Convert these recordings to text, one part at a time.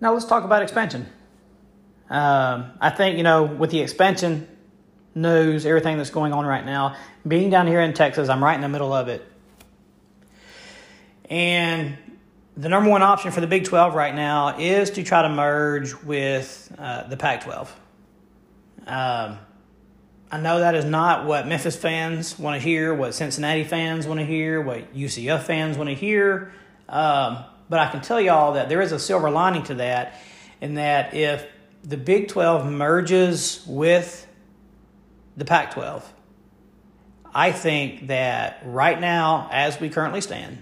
Now let's talk about expansion. Um, I think, you know, with the expansion news, everything that's going on right now, being down here in Texas, I'm right in the middle of it. And the number one option for the Big 12 right now is to try to merge with uh, the Pac 12. Um, I know that is not what Memphis fans want to hear, what Cincinnati fans want to hear, what UCF fans want to hear. Um, but I can tell y'all that there is a silver lining to that, in that if the Big 12 merges with the Pac 12, I think that right now, as we currently stand,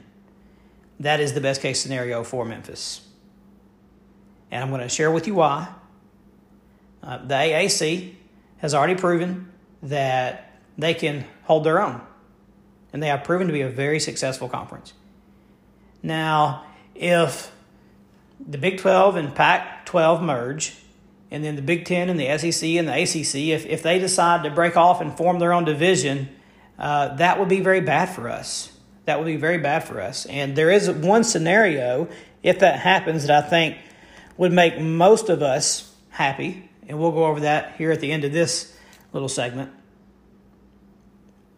that is the best case scenario for Memphis. And I'm going to share with you why. Uh, the AAC has already proven that they can hold their own, and they have proven to be a very successful conference. Now, if the Big 12 and Pac 12 merge, and then the Big 10 and the SEC and the ACC, if, if they decide to break off and form their own division, uh, that would be very bad for us. That would be very bad for us. And there is one scenario, if that happens, that I think would make most of us happy. And we'll go over that here at the end of this little segment.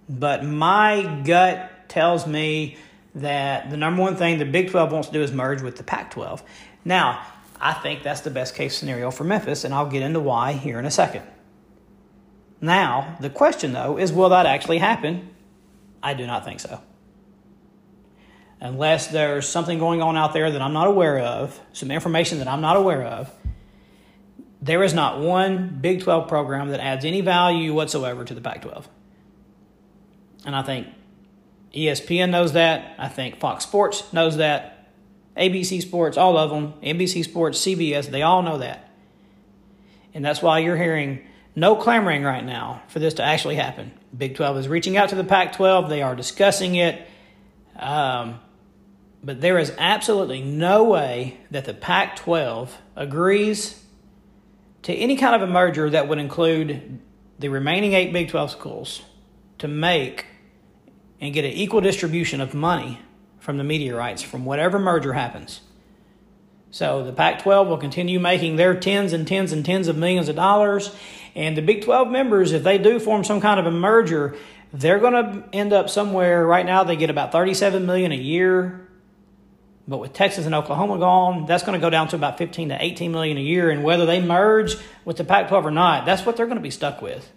But my gut tells me that the number one thing the Big 12 wants to do is merge with the Pac 12. Now, I think that's the best case scenario for Memphis, and I'll get into why here in a second. Now, the question though is will that actually happen? I do not think so. Unless there's something going on out there that I'm not aware of, some information that I'm not aware of, there is not one Big 12 program that adds any value whatsoever to the Pac 12. And I think ESPN knows that. I think Fox Sports knows that. ABC Sports, all of them, NBC Sports, CBS, they all know that. And that's why you're hearing no clamoring right now for this to actually happen. Big 12 is reaching out to the Pac 12, they are discussing it. Um, but there is absolutely no way that the Pac 12 agrees to any kind of a merger that would include the remaining eight Big 12 schools to make and get an equal distribution of money from the media rights from whatever merger happens. So the Pac 12 will continue making their tens and tens and tens of millions of dollars. And the Big 12 members, if they do form some kind of a merger, they're going to end up somewhere. Right now, they get about 37 million a year. But with Texas and Oklahoma gone, that's going to go down to about 15 to 18 million a year. And whether they merge with the Pac 12 or not, that's what they're going to be stuck with.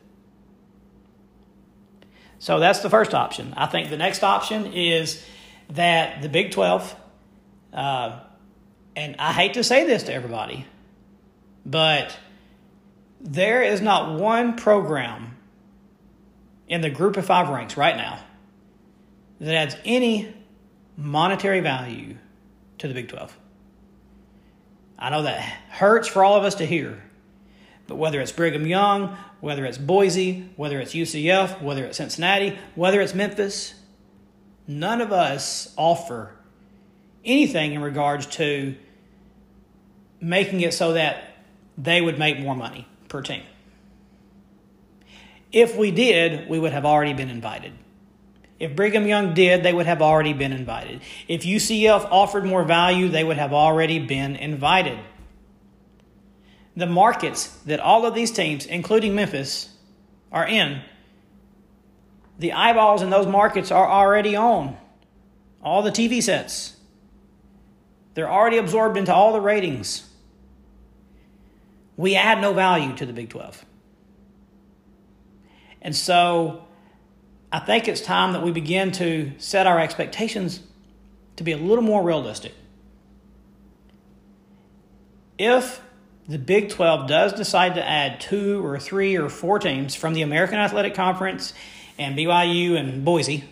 So that's the first option. I think the next option is that the Big 12, uh, and I hate to say this to everybody, but there is not one program in the group of five ranks right now that adds any monetary value to the Big 12. I know that hurts for all of us to hear, but whether it's Brigham Young, whether it's Boise, whether it's UCF, whether it's Cincinnati, whether it's Memphis, none of us offer anything in regards to making it so that they would make more money per team. If we did, we would have already been invited. If Brigham Young did, they would have already been invited. If UCF offered more value, they would have already been invited the markets that all of these teams, including Memphis, are in, the eyeballs in those markets are already on. All the TV sets. They're already absorbed into all the ratings. We add no value to the Big 12. And so I think it's time that we begin to set our expectations to be a little more realistic. If the Big 12 does decide to add two or three or four teams from the American Athletic Conference and BYU and Boise,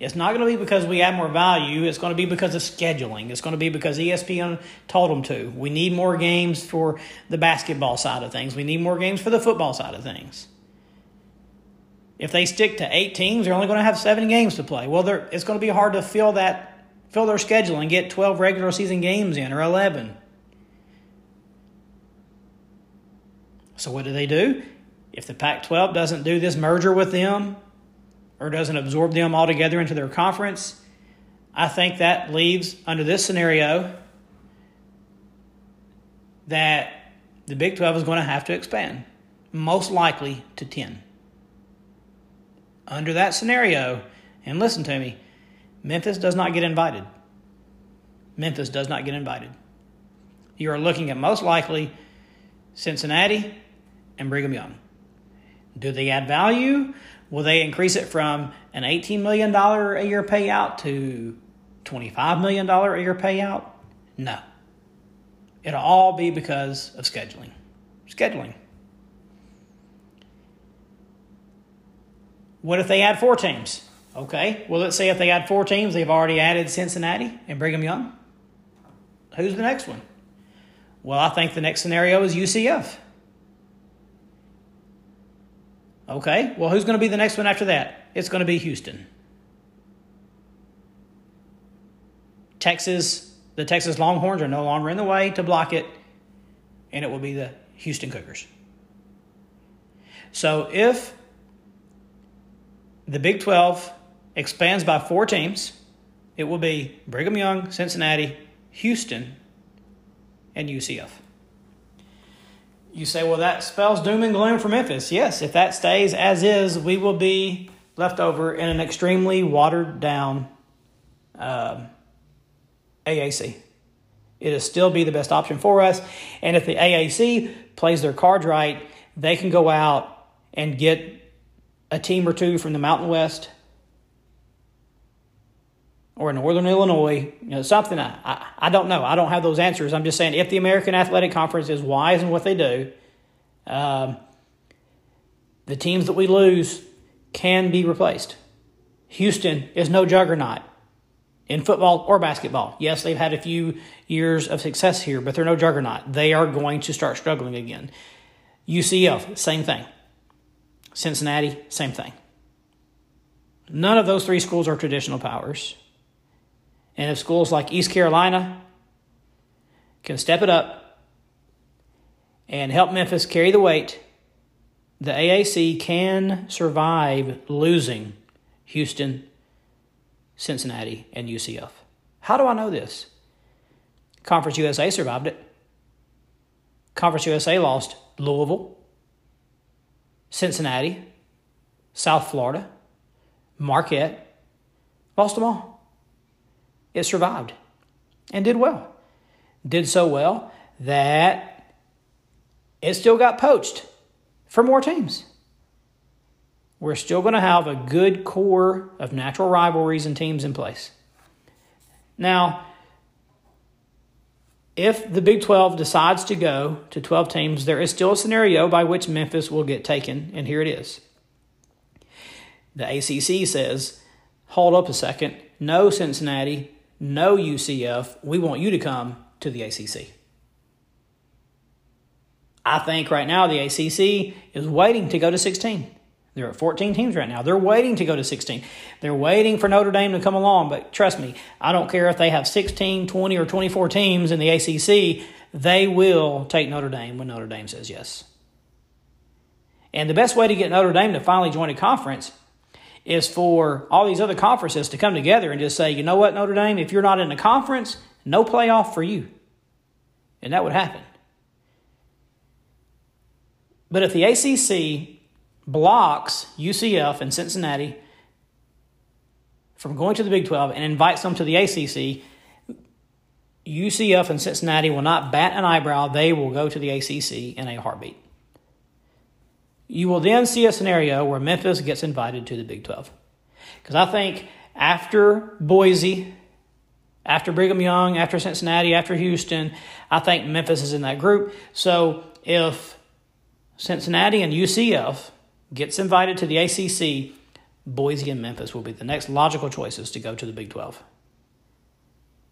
it's not going to be because we add more value. It's going to be because of scheduling. It's going to be because ESPN told them to. We need more games for the basketball side of things. We need more games for the football side of things. If they stick to eight teams, they're only going to have seven games to play. Well, it's going to be hard to fill that, fill their schedule and get 12 regular season games in or 11. So, what do they do? If the Pac 12 doesn't do this merger with them or doesn't absorb them altogether into their conference, I think that leaves, under this scenario, that the Big 12 is going to have to expand, most likely to 10. Under that scenario, and listen to me, Memphis does not get invited. Memphis does not get invited. You are looking at most likely Cincinnati and Brigham Young. Do they add value? Will they increase it from an $18 million a year payout to $25 million a year payout? No. It'll all be because of scheduling. Scheduling. What if they add four teams? Okay, well, let's say if they add four teams, they've already added Cincinnati and Brigham Young. Who's the next one? Well, I think the next scenario is UCF. Okay, well, who's going to be the next one after that? It's going to be Houston. Texas, the Texas Longhorns are no longer in the way to block it, and it will be the Houston Cougars. So if the Big 12 expands by four teams, it will be Brigham Young, Cincinnati, Houston, and UCF. You say, well, that spells doom and gloom for Memphis. Yes, if that stays as is, we will be left over in an extremely watered down um, AAC. It'll still be the best option for us. And if the AAC plays their cards right, they can go out and get a team or two from the Mountain West or Northern Illinois, you know, something. I, I, I, don't know. I don't have those answers. I'm just saying if the American Athletic Conference is wise in what they do, um, the teams that we lose can be replaced. Houston is no juggernaut in football or basketball. Yes, they've had a few years of success here, but they're no juggernaut. They are going to start struggling again. UCF, same thing. Cincinnati, same thing. None of those three schools are traditional powers. And if schools like East Carolina can step it up and help Memphis carry the weight, the AAC can survive losing Houston, Cincinnati, and UCF. How do I know this? Conference USA survived it. Conference USA lost Louisville, Cincinnati, South Florida, Marquette, lost them all it survived and did well. Did so well that it still got poached for more teams. We're still going to have a good core of natural rivalries and teams in place. Now, if the Big 12 decides to go to 12 teams, there is still a scenario by which Memphis will get taken, and here it is. The ACC says, hold up a second, no, Cincinnati, no UCF, we want you to come to the ACC. I think right now the ACC is waiting to go to 16. They're at 14 teams right now. They're waiting to go to 16. They're waiting for Notre Dame to come along, but trust me, I don't care if they have 16, 20, or 24 teams in the ACC, they will take Notre Dame when Notre Dame says yes. And the best way to get Notre Dame to finally join a conference is for all these other conferences to come together and just say, you know what, Notre Dame, if you're not in the conference, no playoff for you. And that would happen. But if the ACC blocks UCF and Cincinnati from going to the Big 12 and invites them to the ACC, UCF and Cincinnati will not bat an eyebrow. They will go to the ACC in a heartbeat. You will then see a scenario where Memphis gets invited to the Big 12. Because I think after Boise, after Brigham Young, after Cincinnati, after Houston, I think Memphis is in that group. So if Cincinnati and UCF gets invited to the ACC, Boise and Memphis will be the next logical choices to go to the Big 12.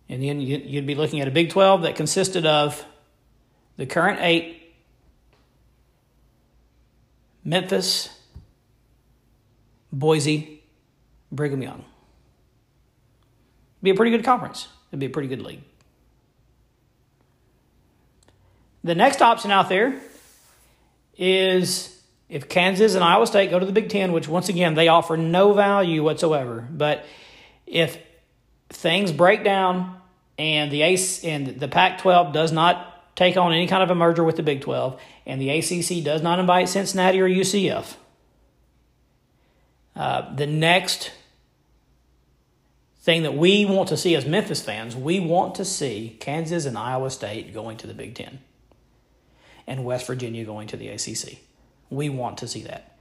And then you'd be looking at a Big 12 that consisted of the current eight Memphis, Boise, Brigham Young. Be a pretty good conference. It'd be a pretty good league. The next option out there is if Kansas and Iowa State go to the Big Ten, which once again they offer no value whatsoever. But if things break down and the Ace and the Pac-12 does not take on any kind of a merger with the Big 12 and the ACC does not invite Cincinnati or UCF, uh, the next thing that we want to see as Memphis fans, we want to see Kansas and Iowa State going to the Big Ten and West Virginia going to the ACC. We want to see that.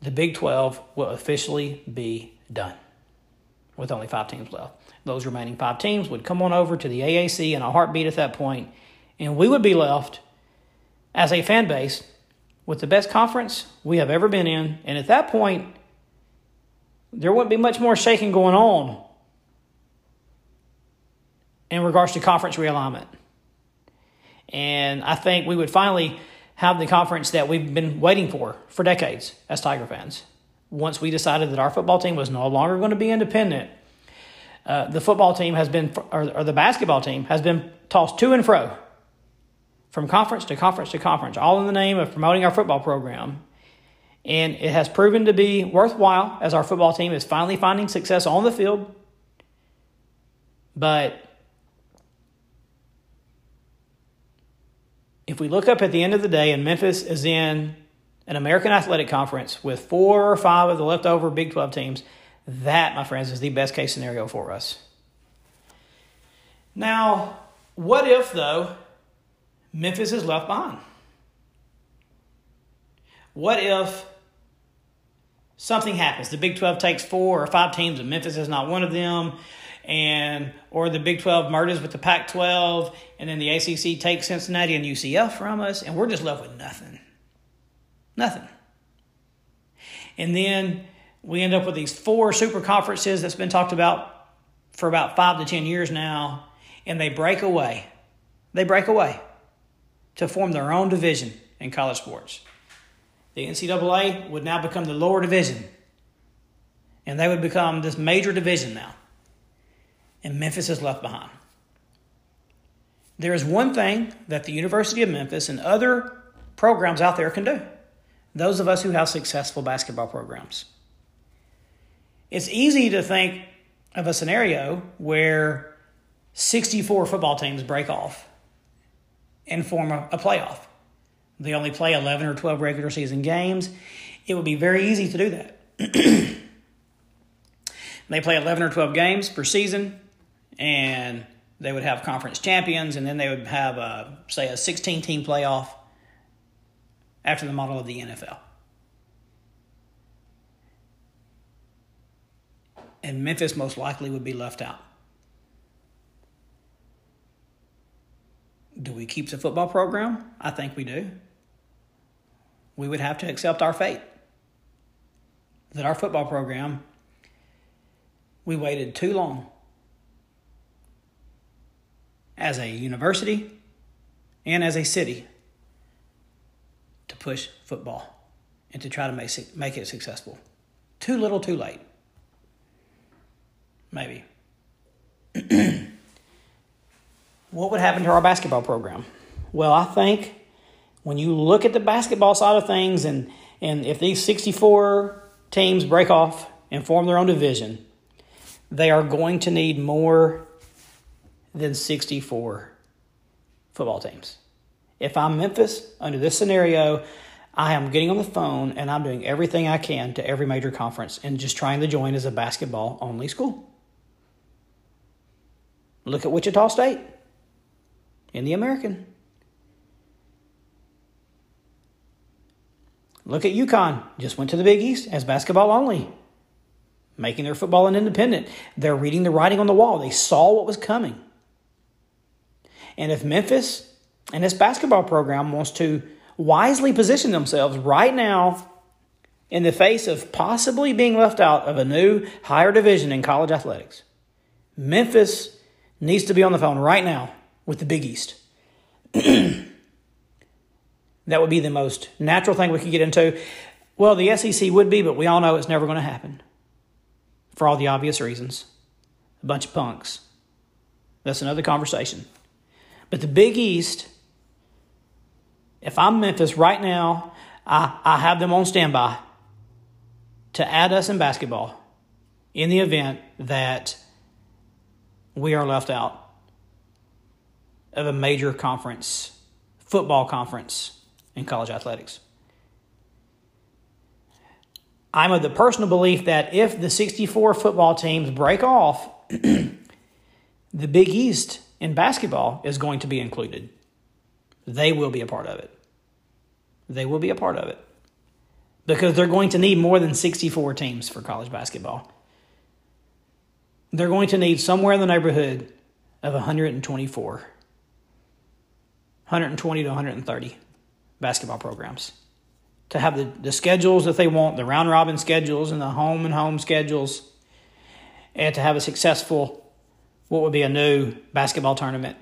The Big 12 will officially be done with only five teams left. Those remaining five teams would come on over to the AAC in a heartbeat at that point, and we would be left as a fan base with the best conference we have ever been in. And at that point, there wouldn't be much more shaking going on in regards to conference realignment. And I think we would finally have the conference that we've been waiting for for decades as Tiger fans. Once we decided that our football team was no longer going to be independent, uh, the football team has been, or, or the basketball team has been tossed to and fro from conference to conference to conference, all in the name of promoting our football program. And it has proven to be worthwhile as our football team is finally finding success on the field. But if we look up at the end of the day and Memphis is in an American Athletic Conference with four or five of the leftover Big 12 teams, that, my friends, is the best case scenario for us. Now, what if, though, Memphis is left behind? What if something happens? The Big 12 takes four or five teams, and Memphis is not one of them, and or the Big 12 merges with the Pac 12, and then the ACC takes Cincinnati and UCF from us, and we're just left with nothing. Nothing. And then we end up with these four super conferences that's been talked about for about five to ten years now, and they break away. They break away to form their own division in college sports. The NCAA would now become the lower division, and they would become this major division now. And Memphis is left behind. There is one thing that the University of Memphis and other programs out there can do. Those of us who have successful basketball programs. It's easy to think of a scenario where 64 football teams break off and form a, a playoff. They only play 11 or 12 regular season games. It would be very easy to do that. they play 11 or 12 games per season, and they would have conference champions, and then they would have, a, say, a 16 team playoff after the model of the NFL. and Memphis most likely would be left out. Do we keep the football program? I think we do. We would have to accept our fate. That our football program, we waited too long as a university and as a city push football and to try to make it, make it successful. Too little, too late. Maybe. what would happen to our basketball program? Well, I think when you look at the basketball side of things, and, and if these 64 teams break off and form their own division, they are going to need more than 64 football teams. If I'm Memphis under this scenario, I am getting on the phone and I'm doing everything I can to every major conference and just trying to join as a basketball only school. Look at Wichita State in the American. Look at UConn, just went to the Big East as basketball only, making their football an independent. They're reading the writing on the wall. They saw what was coming. And if Memphis and this basketball program wants to wisely position themselves right now in the face of possibly being left out of a new higher division in college athletics, Memphis needs to be on the phone right now with the Big East. that would be the most natural thing we could get into. Well, the SEC would be, but we all know it's never going to happen for all the obvious reasons. A bunch of punks. That's another conversation. But the Big East, if I'm Memphis right now, I, I have them on standby to add us in basketball in the event that we are left out. of a major conference, football conference in college athletics. I'm of the personal belief that if the 64 football teams break off, the Big East in basketball is going to be included. They will be a part of it. They will be a part of it. Because they're going to need more than 64 teams for college basketball. They're going to need somewhere in the neighborhood of 124, 120 to 130 basketball programs to have the, the schedules that they want, the round robin schedules and the home and home schedules, and to have a successful, what would be a new basketball tournament.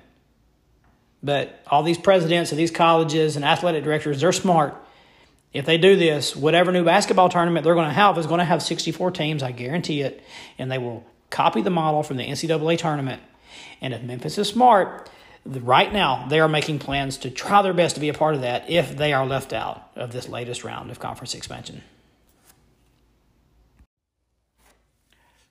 But all these presidents of these colleges and athletic directors, they're smart. If they do this, whatever new basketball tournament they're going to have is going to have 64 teams, I guarantee it, and they will copy the model from the NCAA tournament. And if Memphis is smart, right now they are making plans to try their best to be a part of that if they are left out of this latest round of conference expansion.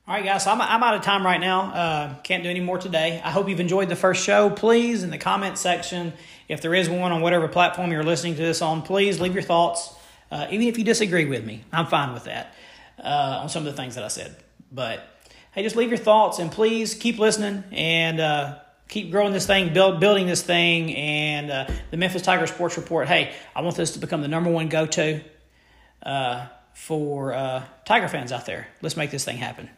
All right, guys, so I'm, I'm out of time right now. Uh, can't do any more today. I hope you've enjoyed the first show. Please, in the comment section, if there is one on whatever platform you're listening to this on, please leave your thoughts. Uh, even if you disagree with me, I'm fine with that uh, on some of the things that I said. But hey, just leave your thoughts and please keep listening and uh, keep growing this thing, build building this thing, and uh, the Memphis Tiger Sports Report. Hey, I want this to become the number one go to uh, for Tiger fans out there. Let's make this thing happen.